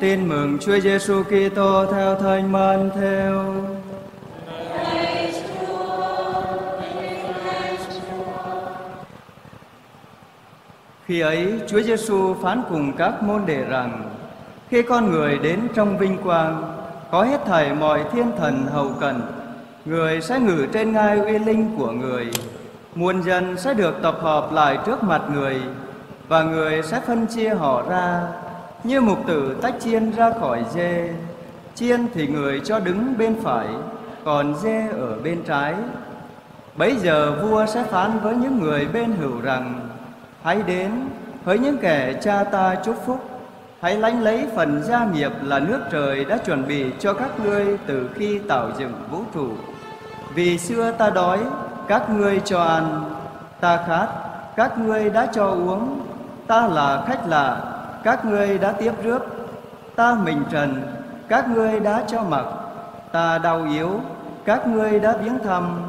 Tin mừng Chúa Giêsu Kitô theo Thánh Matthew. Khi ấy, Chúa Giêsu phán cùng các môn đệ rằng: Khi con người đến trong vinh quang, có hết thảy mọi thiên thần hầu cận, người sẽ ngự trên ngai uy linh của người. Muôn dân sẽ được tập hợp lại trước mặt người và người sẽ phân chia họ ra như mục tử tách chiên ra khỏi dê. Chiên thì người cho đứng bên phải, còn dê ở bên trái. Bấy giờ vua sẽ phán với những người bên hữu rằng: Hãy đến với những kẻ cha ta chúc phúc Hãy lánh lấy phần gia nghiệp là nước trời đã chuẩn bị cho các ngươi từ khi tạo dựng vũ trụ. Vì xưa ta đói, các ngươi cho ăn, ta khát, các ngươi đã cho uống, ta là khách lạ, các ngươi đã tiếp rước, ta mình trần, các ngươi đã cho mặc, ta đau yếu, các ngươi đã viếng thăm,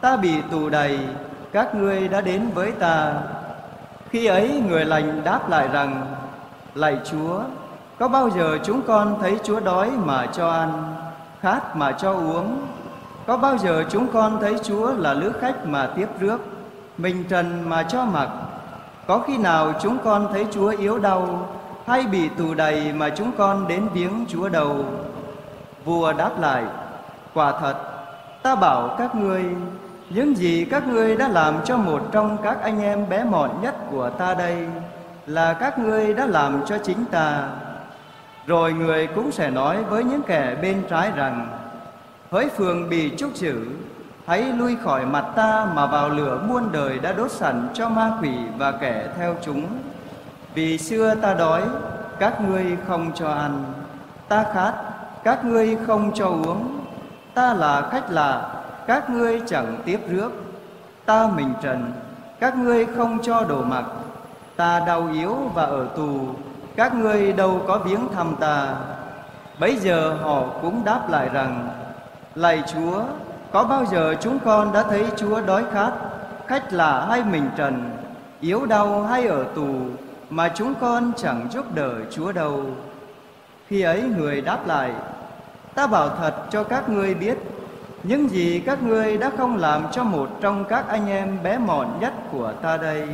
ta bị tù đầy, các ngươi đã đến với ta. Khi ấy người lành đáp lại rằng, Lạy Chúa, có bao giờ chúng con thấy Chúa đói mà cho ăn, khát mà cho uống? Có bao giờ chúng con thấy Chúa là lữ khách mà tiếp rước, mình trần mà cho mặc? Có khi nào chúng con thấy Chúa yếu đau hay bị tù đầy mà chúng con đến viếng Chúa đầu? Vua đáp lại, quả thật, ta bảo các ngươi, những gì các ngươi đã làm cho một trong các anh em bé mọn nhất của ta đây, là các ngươi đã làm cho chính ta rồi người cũng sẽ nói với những kẻ bên trái rằng hỡi phường bị trúc chữ hãy lui khỏi mặt ta mà vào lửa muôn đời đã đốt sẵn cho ma quỷ và kẻ theo chúng. Vì xưa ta đói, các ngươi không cho ăn. Ta khát, các ngươi không cho uống. Ta là khách lạ, các ngươi chẳng tiếp rước. Ta mình trần, các ngươi không cho đồ mặc. Ta đau yếu và ở tù, các ngươi đâu có viếng thăm ta. Bấy giờ họ cũng đáp lại rằng, lạy chúa có bao giờ chúng con đã thấy chúa đói khát? Khách lạ hay mình trần, yếu đau hay ở tù, mà chúng con chẳng giúp đỡ chúa đâu. Khi ấy người đáp lại, ta bảo thật cho các ngươi biết, những gì các ngươi đã không làm cho một trong các anh em bé mọn nhất của ta đây,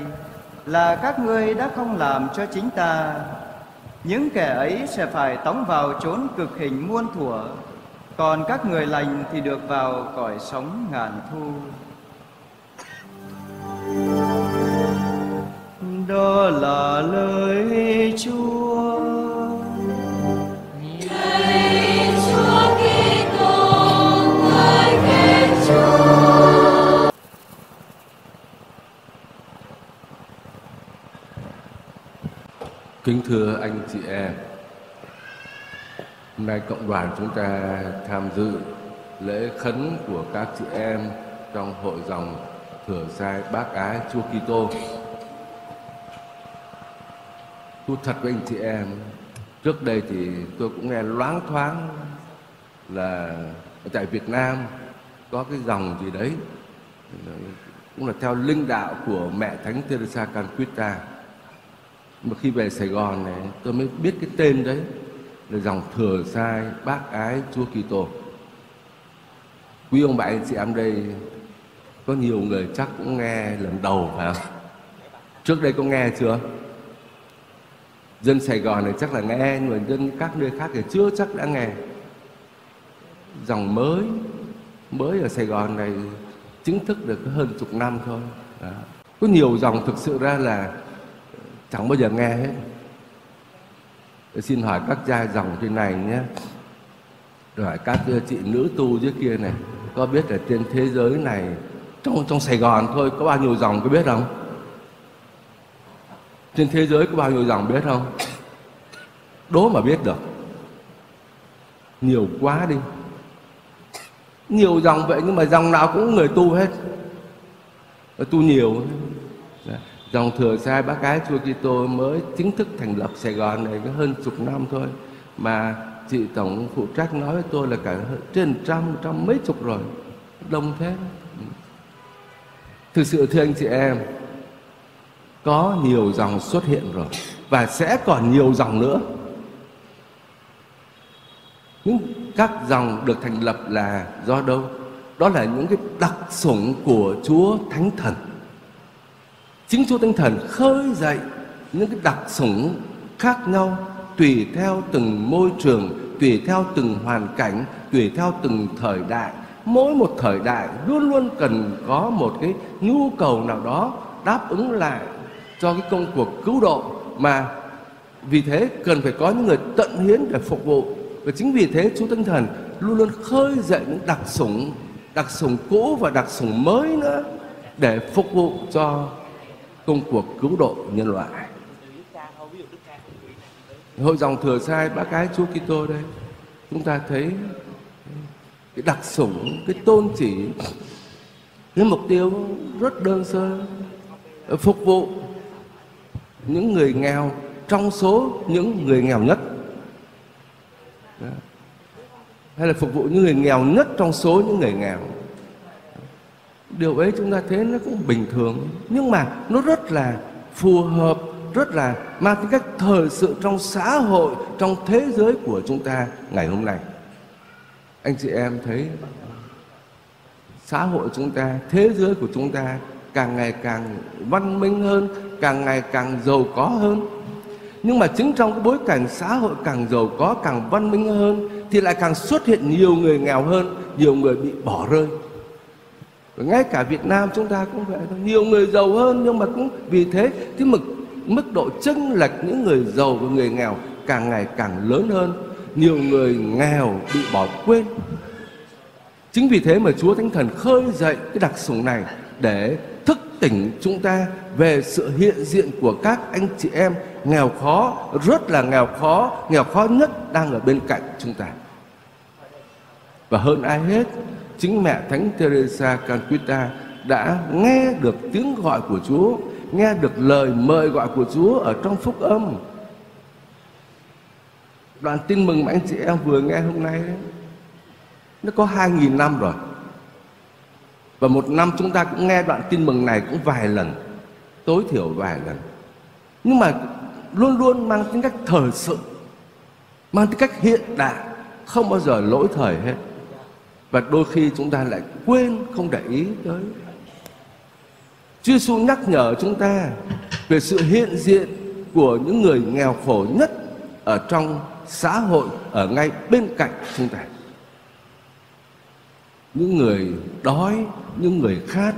là các ngươi đã không làm cho chính ta. Những kẻ ấy sẽ phải tống vào chốn cực hình muôn thuở còn các người lành thì được vào cõi sống ngàn thu đó là lời chúa Lạy Chúa Kitô, khen Chúa. Kính thưa anh chị em, hôm nay cộng đoàn chúng ta tham dự lễ khấn của các chị em trong hội dòng thừa sai bác ái Chúa Kitô. Thú thật với anh chị em, trước đây thì tôi cũng nghe loáng thoáng là tại Việt Nam có cái dòng gì đấy cũng là theo linh đạo của mẹ Thánh Teresa Calcutta mà khi về Sài Gòn này tôi mới biết cái tên đấy dòng thừa sai bác ái Chúa Kitô. Quý ông bà anh chị em đây, có nhiều người chắc cũng nghe lần đầu phải không? Trước đây có nghe chưa? Dân Sài Gòn này chắc là nghe, nhưng mà dân các nơi khác thì chưa chắc đã nghe. Dòng mới mới ở Sài Gòn này chính thức được hơn chục năm thôi. Đó. Có nhiều dòng thực sự ra là chẳng bao giờ nghe hết Tôi xin hỏi các cha dòng trên này nhé. Rồi hỏi các chị nữ tu dưới kia này, có biết là trên thế giới này, trong trong Sài Gòn thôi, có bao nhiêu dòng có biết không? Trên thế giới có bao nhiêu dòng biết không? Đố mà biết được. Nhiều quá đi. Nhiều dòng vậy nhưng mà dòng nào cũng người tu hết. Tu nhiều dòng thừa sai bác gái chúa Kitô mới chính thức thành lập Sài Gòn này có hơn chục năm thôi. Mà chị tổng phụ trách nói với tôi là cả trên trăm trăm mấy chục rồi. Đông thế. Thực sự thưa anh chị em, có nhiều dòng xuất hiện rồi và sẽ còn nhiều dòng nữa. Những các dòng được thành lập là do đâu? Đó là những cái đặc sủng của Chúa Thánh Thần chính Chúa Thánh Thần khơi dậy những cái đặc sủng khác nhau, tùy theo từng môi trường, tùy theo từng hoàn cảnh, tùy theo từng thời đại. Mỗi một thời đại luôn luôn cần có một cái nhu cầu nào đó đáp ứng lại cho cái công cuộc cứu độ. Mà vì thế cần phải có những người tận hiến để phục vụ. Và chính vì thế Chúa Thánh Thần luôn luôn khơi dậy những đặc sủng đặc sủng cũ và đặc sủng mới nữa để phục vụ cho công cuộc cứu độ nhân loại. Hội dòng thừa sai bác cái Chúa Kitô đây, chúng ta thấy cái đặc sủng, cái tôn chỉ, cái mục tiêu rất đơn sơ, phục vụ những người nghèo trong số những người nghèo nhất. Hay là phục vụ những người nghèo nhất trong số những người nghèo điều ấy chúng ta thấy nó cũng bình thường. Nhưng mà nó rất là phù hợp, rất là mang tính cách thời sự trong xã hội, trong thế giới của chúng ta ngày hôm nay. Anh chị em thấy xã hội chúng ta, thế giới của chúng ta càng ngày càng văn minh hơn, càng ngày càng giàu có hơn. Nhưng mà chính trong cái bối cảnh xã hội càng giàu có, càng văn minh hơn thì lại càng xuất hiện nhiều người nghèo hơn, nhiều người bị bỏ rơi và ngay cả Việt Nam chúng ta cũng vậy thôi. Nhiều người giàu hơn nhưng mà cũng vì thế, cái mực, mức độ chênh lệch những người giàu và người nghèo càng ngày càng lớn hơn. Nhiều người nghèo bị bỏ quên. Chính vì thế mà Chúa Thánh Thần khơi dậy cái đặc sủng này để thức tỉnh chúng ta về sự hiện diện của các anh chị em nghèo khó, rất là nghèo khó nghèo khó nhất đang ở bên cạnh chúng ta. Và hơn ai hết chính mẹ thánh Teresa Calcutta đã nghe được tiếng gọi của Chúa nghe được lời mời gọi của Chúa ở trong phúc âm. Đoạn tin mừng mà anh chị em vừa nghe hôm nay đấy, nó có hai nghìn năm rồi. Và một năm chúng ta cũng nghe đoạn tin mừng này cũng vài lần tối thiểu vài lần. Nhưng mà luôn luôn mang tính cách thời sự mang tính cách hiện đại không bao giờ lỗi thời hết và đôi khi chúng ta lại quên không để ý tới Chúa Giêsu nhắc nhở chúng ta về sự hiện diện của những người nghèo khổ nhất ở trong xã hội ở ngay bên cạnh chúng ta. Những người đói, những người khát,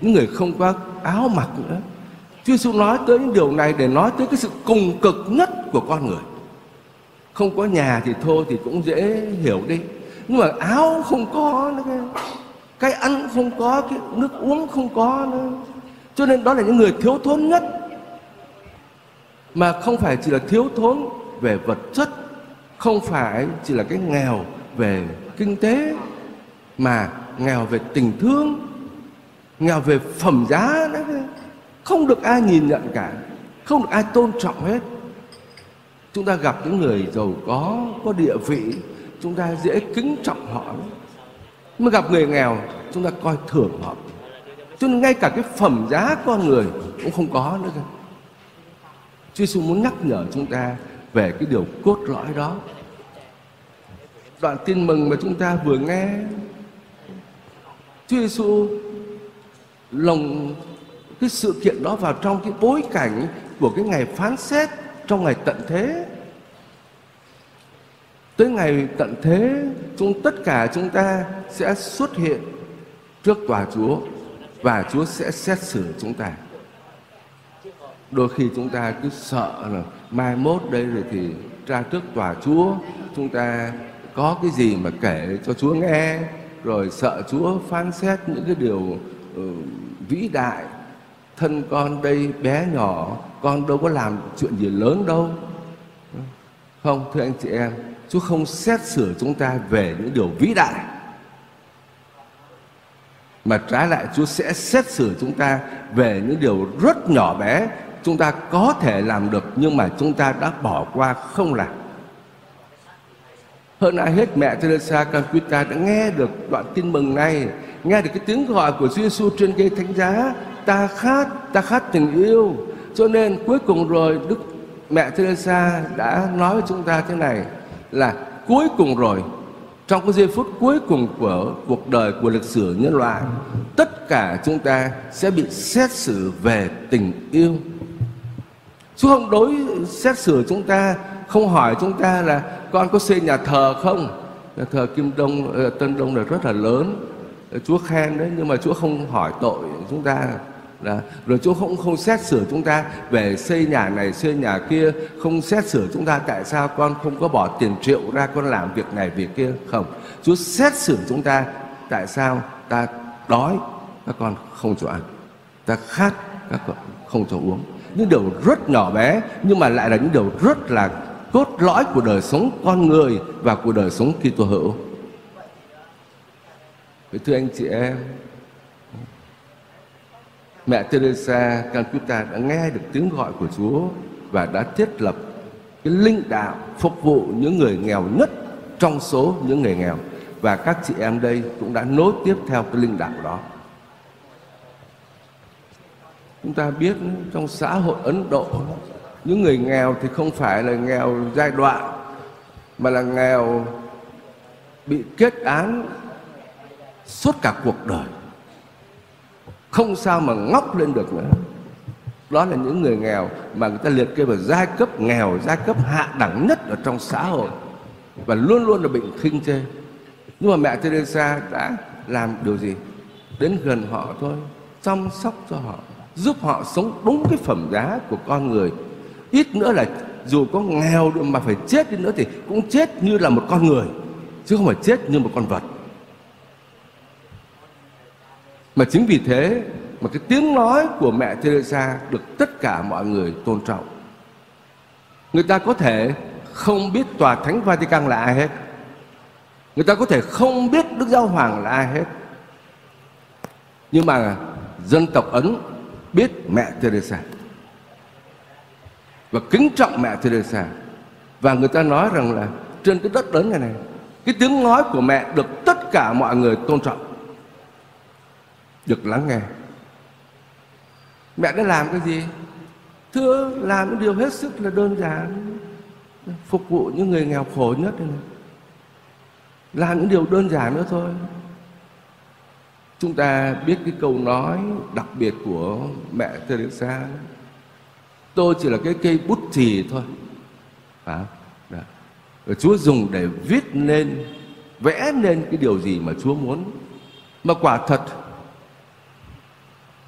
những người không có áo mặc nữa. Chúa Giêsu nói tới những điều này để nói tới cái sự cùng cực nhất của con người. Không có nhà thì thôi thì cũng dễ hiểu đi. Nhưng mà áo không có nữa cái ăn không có, cái nước uống không có nữa. Cho nên đó là những người thiếu thốn nhất. Mà không phải chỉ là thiếu thốn về vật chất, không phải chỉ là cái nghèo về kinh tế, mà nghèo về tình thương, nghèo về phẩm giá nữa không được ai nhìn nhận cả, không được ai tôn trọng hết. Chúng ta gặp những người giàu có có địa vị chúng ta dễ kính trọng họ mà gặp người nghèo, chúng ta coi thường họ. Cho nên ngay cả cái phẩm giá con người cũng không có nữa cơ. Chúa Giêsu muốn nhắc nhở chúng ta về cái điều cốt lõi đó. Đoạn tin mừng mà chúng ta vừa nghe, Chúa Giêsu lồng cái sự kiện đó vào trong cái bối cảnh của cái ngày phán xét, trong ngày tận thế tới ngày tận thế chúng tất cả chúng ta sẽ xuất hiện trước tòa Chúa và Chúa sẽ xét xử chúng ta. Đôi khi chúng ta cứ sợ là mai mốt đây rồi thì ra trước tòa Chúa chúng ta có cái gì mà kể cho Chúa nghe rồi sợ Chúa phán xét những cái điều uh, vĩ đại thân con đây bé nhỏ con đâu có làm chuyện gì lớn đâu không thưa anh chị em Chúa không xét xử chúng ta về những điều vĩ đại mà trái lại Chúa sẽ xét xử chúng ta về những điều rất nhỏ bé chúng ta có thể làm được nhưng mà chúng ta đã bỏ qua không làm. Hơn ai hết mẹ Teresa Calcutta đã nghe được đoạn tin mừng này, nghe được cái tiếng gọi của Chúa Giêsu trên cây thánh giá, ta khát, ta khát tình yêu. Cho nên cuối cùng rồi Đức mẹ Teresa đã nói với chúng ta thế này là cuối cùng rồi. Trong cái giây phút cuối cùng của cuộc đời của lịch sử nhân loại, tất cả chúng ta sẽ bị xét xử về tình yêu. Chúa không đối xét xử chúng ta, không hỏi chúng ta là con có xây nhà thờ không? Nhà thờ Kim Đông ờ, Tân Đông là rất là lớn. Chúa khen đấy, nhưng mà Chúa không hỏi tội chúng ta đó. Rồi Chúa không không xét xử chúng ta về xây nhà này, xây nhà kia, Không xét xử chúng ta tại sao con không có bỏ tiền triệu ra con làm việc này, việc kia. Không. Chúa xét xử chúng ta tại sao ta đói, các con không cho ăn. Ta khát, các con không cho uống. Những điều rất nhỏ bé, Nhưng mà lại là những điều rất là cốt lõi của đời sống con người Và của đời sống Kitô hữu Thưa anh chị em Mẹ Teresa Calcutta đã nghe được tiếng gọi của Chúa và đã thiết lập cái linh đạo phục vụ những người nghèo nhất trong số những người nghèo và các chị em đây cũng đã nối tiếp theo cái linh đạo đó. Chúng ta biết trong xã hội Ấn Độ, những người nghèo thì không phải là nghèo giai đoạn, mà là nghèo bị kết án suốt cả cuộc đời không sao mà ngóc lên được nữa. Đó là những người nghèo mà người ta liệt kê vào giai cấp nghèo, giai cấp hạ đẳng nhất ở trong xã hội. Và luôn luôn là bị khinh chê. Nhưng mà mẹ Teresa đã làm điều gì? Đến gần họ thôi, chăm sóc cho họ, giúp họ sống đúng cái phẩm giá của con người. Ít nữa là dù có nghèo mà phải chết đi nữa thì cũng chết như là một con người, chứ không phải chết như một con vật mà chính vì thế mà cái tiếng nói của mẹ Teresa được tất cả mọi người tôn trọng. Người ta có thể không biết tòa thánh Vatican là ai hết. Người ta có thể không biết Đức Giáo Hoàng là ai hết. Nhưng mà dân tộc Ấn biết mẹ Teresa và kính trọng mẹ Teresa và người ta nói rằng là trên cái đất lớn này này, cái tiếng nói của mẹ được tất cả mọi người tôn trọng được lắng nghe. Mẹ đã làm cái gì? Thưa làm cái điều hết sức là đơn giản. Phục vụ những người nghèo khổ nhất này. Làm những điều đơn giản nữa thôi. Chúng ta biết cái câu nói đặc biệt của mẹ Teresa. Tôi chỉ là cái cây bút chì thôi. À, Rồi Chúa dùng để viết nên vẽ nên cái điều gì mà Chúa muốn. Mà quả thật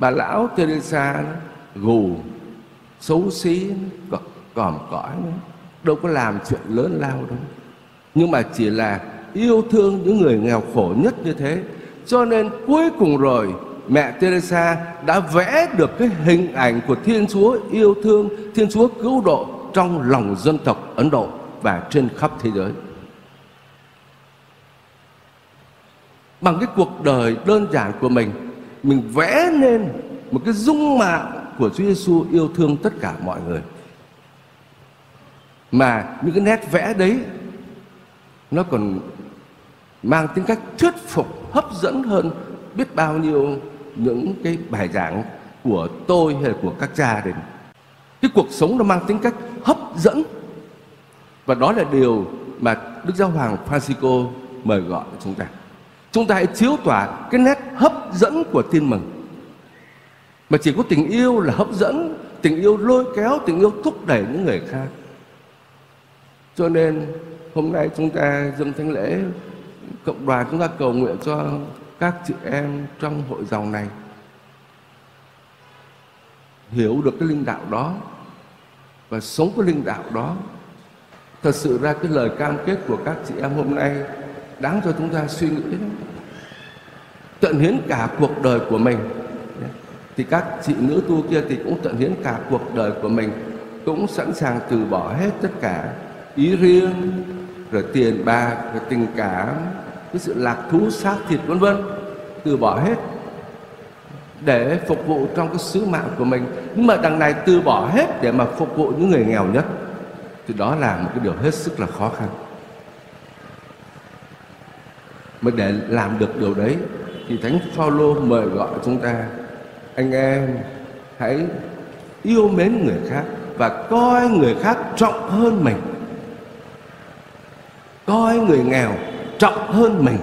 bà lão Teresa gù xấu xí còm cõi đâu có làm chuyện lớn lao đâu. Nhưng mà chỉ là yêu thương những người nghèo khổ nhất như thế. Cho nên cuối cùng rồi mẹ Teresa đã vẽ được cái hình ảnh của Thiên Chúa yêu thương, Thiên Chúa cứu độ trong lòng dân tộc Ấn Độ và trên khắp thế giới. Bằng cái cuộc đời đơn giản của mình, mình vẽ nên một cái dung mạo của Chúa Giêsu yêu thương tất cả mọi người. Mà những cái nét vẽ đấy nó còn mang tính cách thuyết phục, hấp dẫn hơn biết bao nhiêu những cái bài giảng của tôi hay là của các cha đến. Cái cuộc sống nó mang tính cách hấp dẫn và đó là điều mà Đức Giáo Hoàng Francisco mời gọi chúng ta. Chúng ta hãy chiếu tỏa cái nét hấp dẫn của tin mừng. Mà chỉ có tình yêu là hấp dẫn, tình yêu lôi kéo, tình yêu thúc đẩy những người khác. Cho nên hôm nay chúng ta dâng thánh lễ cộng đoàn chúng ta cầu nguyện cho các chị em trong hội dòng này hiểu được cái linh đạo đó và sống cái linh đạo đó thật sự ra cái lời cam kết của các chị em hôm nay đáng cho chúng ta suy nghĩ đó tận hiến cả cuộc đời của mình. Thì các chị nữ tu kia thì cũng tận hiến cả cuộc đời của mình, cũng sẵn sàng từ bỏ hết tất cả ý riêng, rồi tiền bạc, rồi tình cảm, cái sự lạc thú, xác thịt, vân vân, từ bỏ hết để phục vụ trong cái sứ mạng của mình. Nhưng mà đằng này từ bỏ hết để mà phục vụ những người nghèo nhất, thì đó là một cái điều hết sức là khó khăn. Mà để làm được điều đấy thì thánh Phaolô mời gọi chúng ta, anh em, hãy yêu mến người khác và coi người khác trọng hơn mình. Coi người nghèo trọng hơn mình.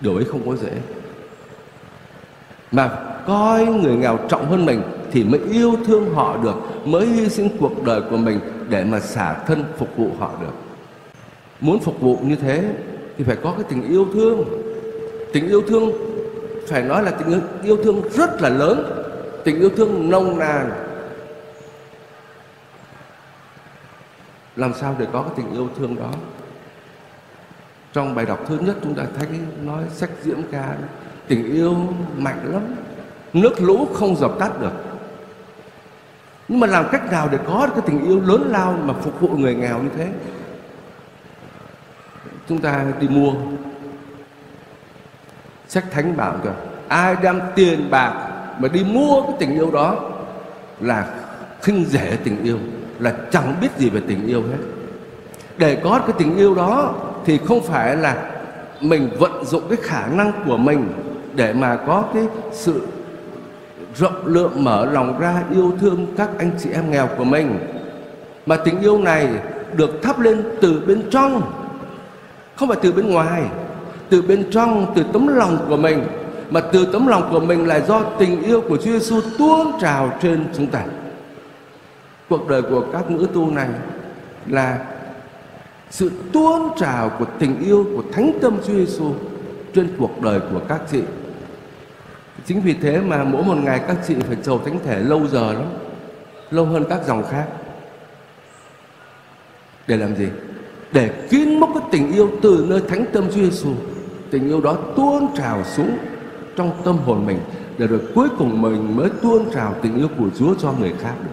Điều ấy không có dễ. Mà coi người nghèo trọng hơn mình thì mới yêu thương họ được, mới hy sinh cuộc đời của mình để mà xả thân phục vụ họ được. Muốn phục vụ như thế thì phải có cái tình yêu thương tình yêu thương, phải nói là tình yêu thương rất là lớn. Tình yêu thương nồng nàn. Làm sao để có cái tình yêu thương đó? Trong bài đọc thứ nhất chúng ta thấy nói sách diễn ca, tình yêu mạnh lắm. Nước lũ không dập tắt được. Nhưng mà làm cách nào để có cái tình yêu lớn lao mà phục vụ người nghèo như thế? Chúng ta đi mua sách thánh bảo kìa, ai đem tiền bạc mà đi mua cái tình yêu đó là khinh rẻ tình yêu, là chẳng biết gì về tình yêu hết. Để có cái tình yêu đó thì không phải là mình vận dụng cái khả năng của mình để mà có cái sự rộng lượng mở lòng ra yêu thương các anh chị em nghèo của mình. Mà tình yêu này được thắp lên từ bên trong, không phải từ bên ngoài từ bên trong từ tấm lòng của mình mà từ tấm lòng của mình là do tình yêu của Chúa Giêsu tuôn trào trên chúng ta. Cuộc đời của các nữ tu này là sự tuôn trào của tình yêu của thánh tâm Chúa Giêsu trên cuộc đời của các chị. Chính vì thế mà mỗi một ngày các chị phải chầu thánh thể lâu giờ lắm, lâu hơn các dòng khác. Để làm gì? Để kín mốc cái tình yêu từ nơi thánh tâm Chúa Giêsu. Tình yêu đó tuôn trào xuống trong tâm hồn mình để rồi cuối cùng mình mới tuôn trào tình yêu của Chúa cho người khác được.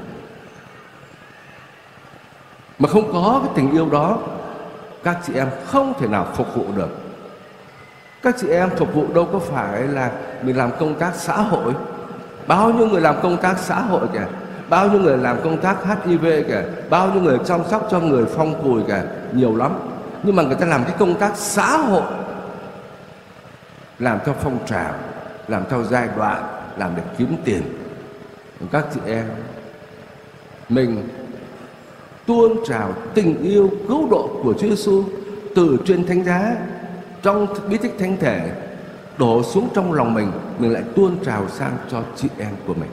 Mà không có cái tình yêu đó, các chị em không thể nào phục vụ được. Các chị em phục vụ đâu có phải là mình làm công tác xã hội. Bao nhiêu người làm công tác xã hội kìa, bao nhiêu người làm công tác HIV kìa, bao nhiêu người chăm sóc cho người phong cùi kìa, nhiều lắm. Nhưng mà người ta làm cái công tác xã hội làm theo phong trào, làm theo giai đoạn, làm để kiếm tiền. Các chị em, mình tuôn trào tình yêu cứu độ của Chúa Giêsu từ trên thánh giá, trong bí tích thánh thể, đổ xuống trong lòng mình mình lại tuôn trào sang cho chị em của mình.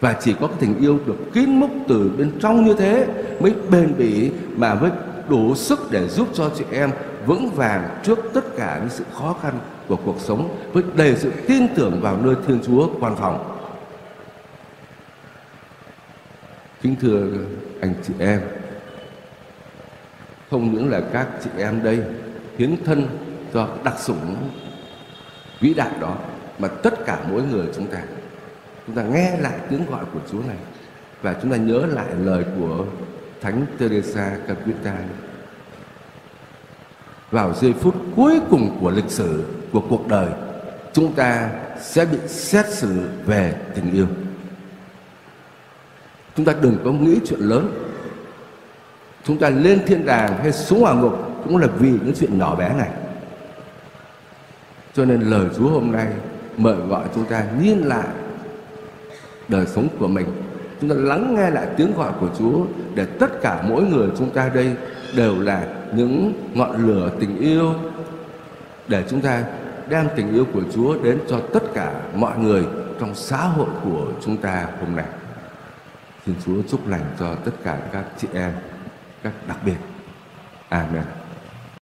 Và chỉ có cái tình yêu được kín múc từ bên trong như thế mới bền bỉ mà mới đủ sức để giúp cho chị em vững vàng trước tất cả những sự khó khăn của cuộc sống với đầy sự tin tưởng vào nơi Thiên Chúa quan phòng. Kính thưa anh chị em, không những là các chị em đây hiến thân cho đặc sủng vĩ đại đó mà tất cả mỗi người chúng ta chúng ta nghe lại tiếng gọi của Chúa này và chúng ta nhớ lại lời của Thánh Teresa Calcutta vào giây phút cuối cùng của lịch sử của cuộc đời, chúng ta sẽ bị xét xử về tình yêu. Chúng ta đừng có nghĩ chuyện lớn. Chúng ta lên thiên đàng hay xuống hỏa ngục cũng là vì những chuyện nhỏ bé này. Cho nên lời Chúa hôm nay mời gọi chúng ta nhìn lại đời sống của mình. Chúng ta lắng nghe lại tiếng gọi của Chúa để tất cả mỗi người chúng ta đây đều là những ngọn lửa tình yêu để chúng ta đem tình yêu của Chúa đến cho tất cả mọi người trong xã hội của chúng ta hôm nay. Xin Chúa chúc lành cho tất cả các chị em, các đặc biệt. Amen.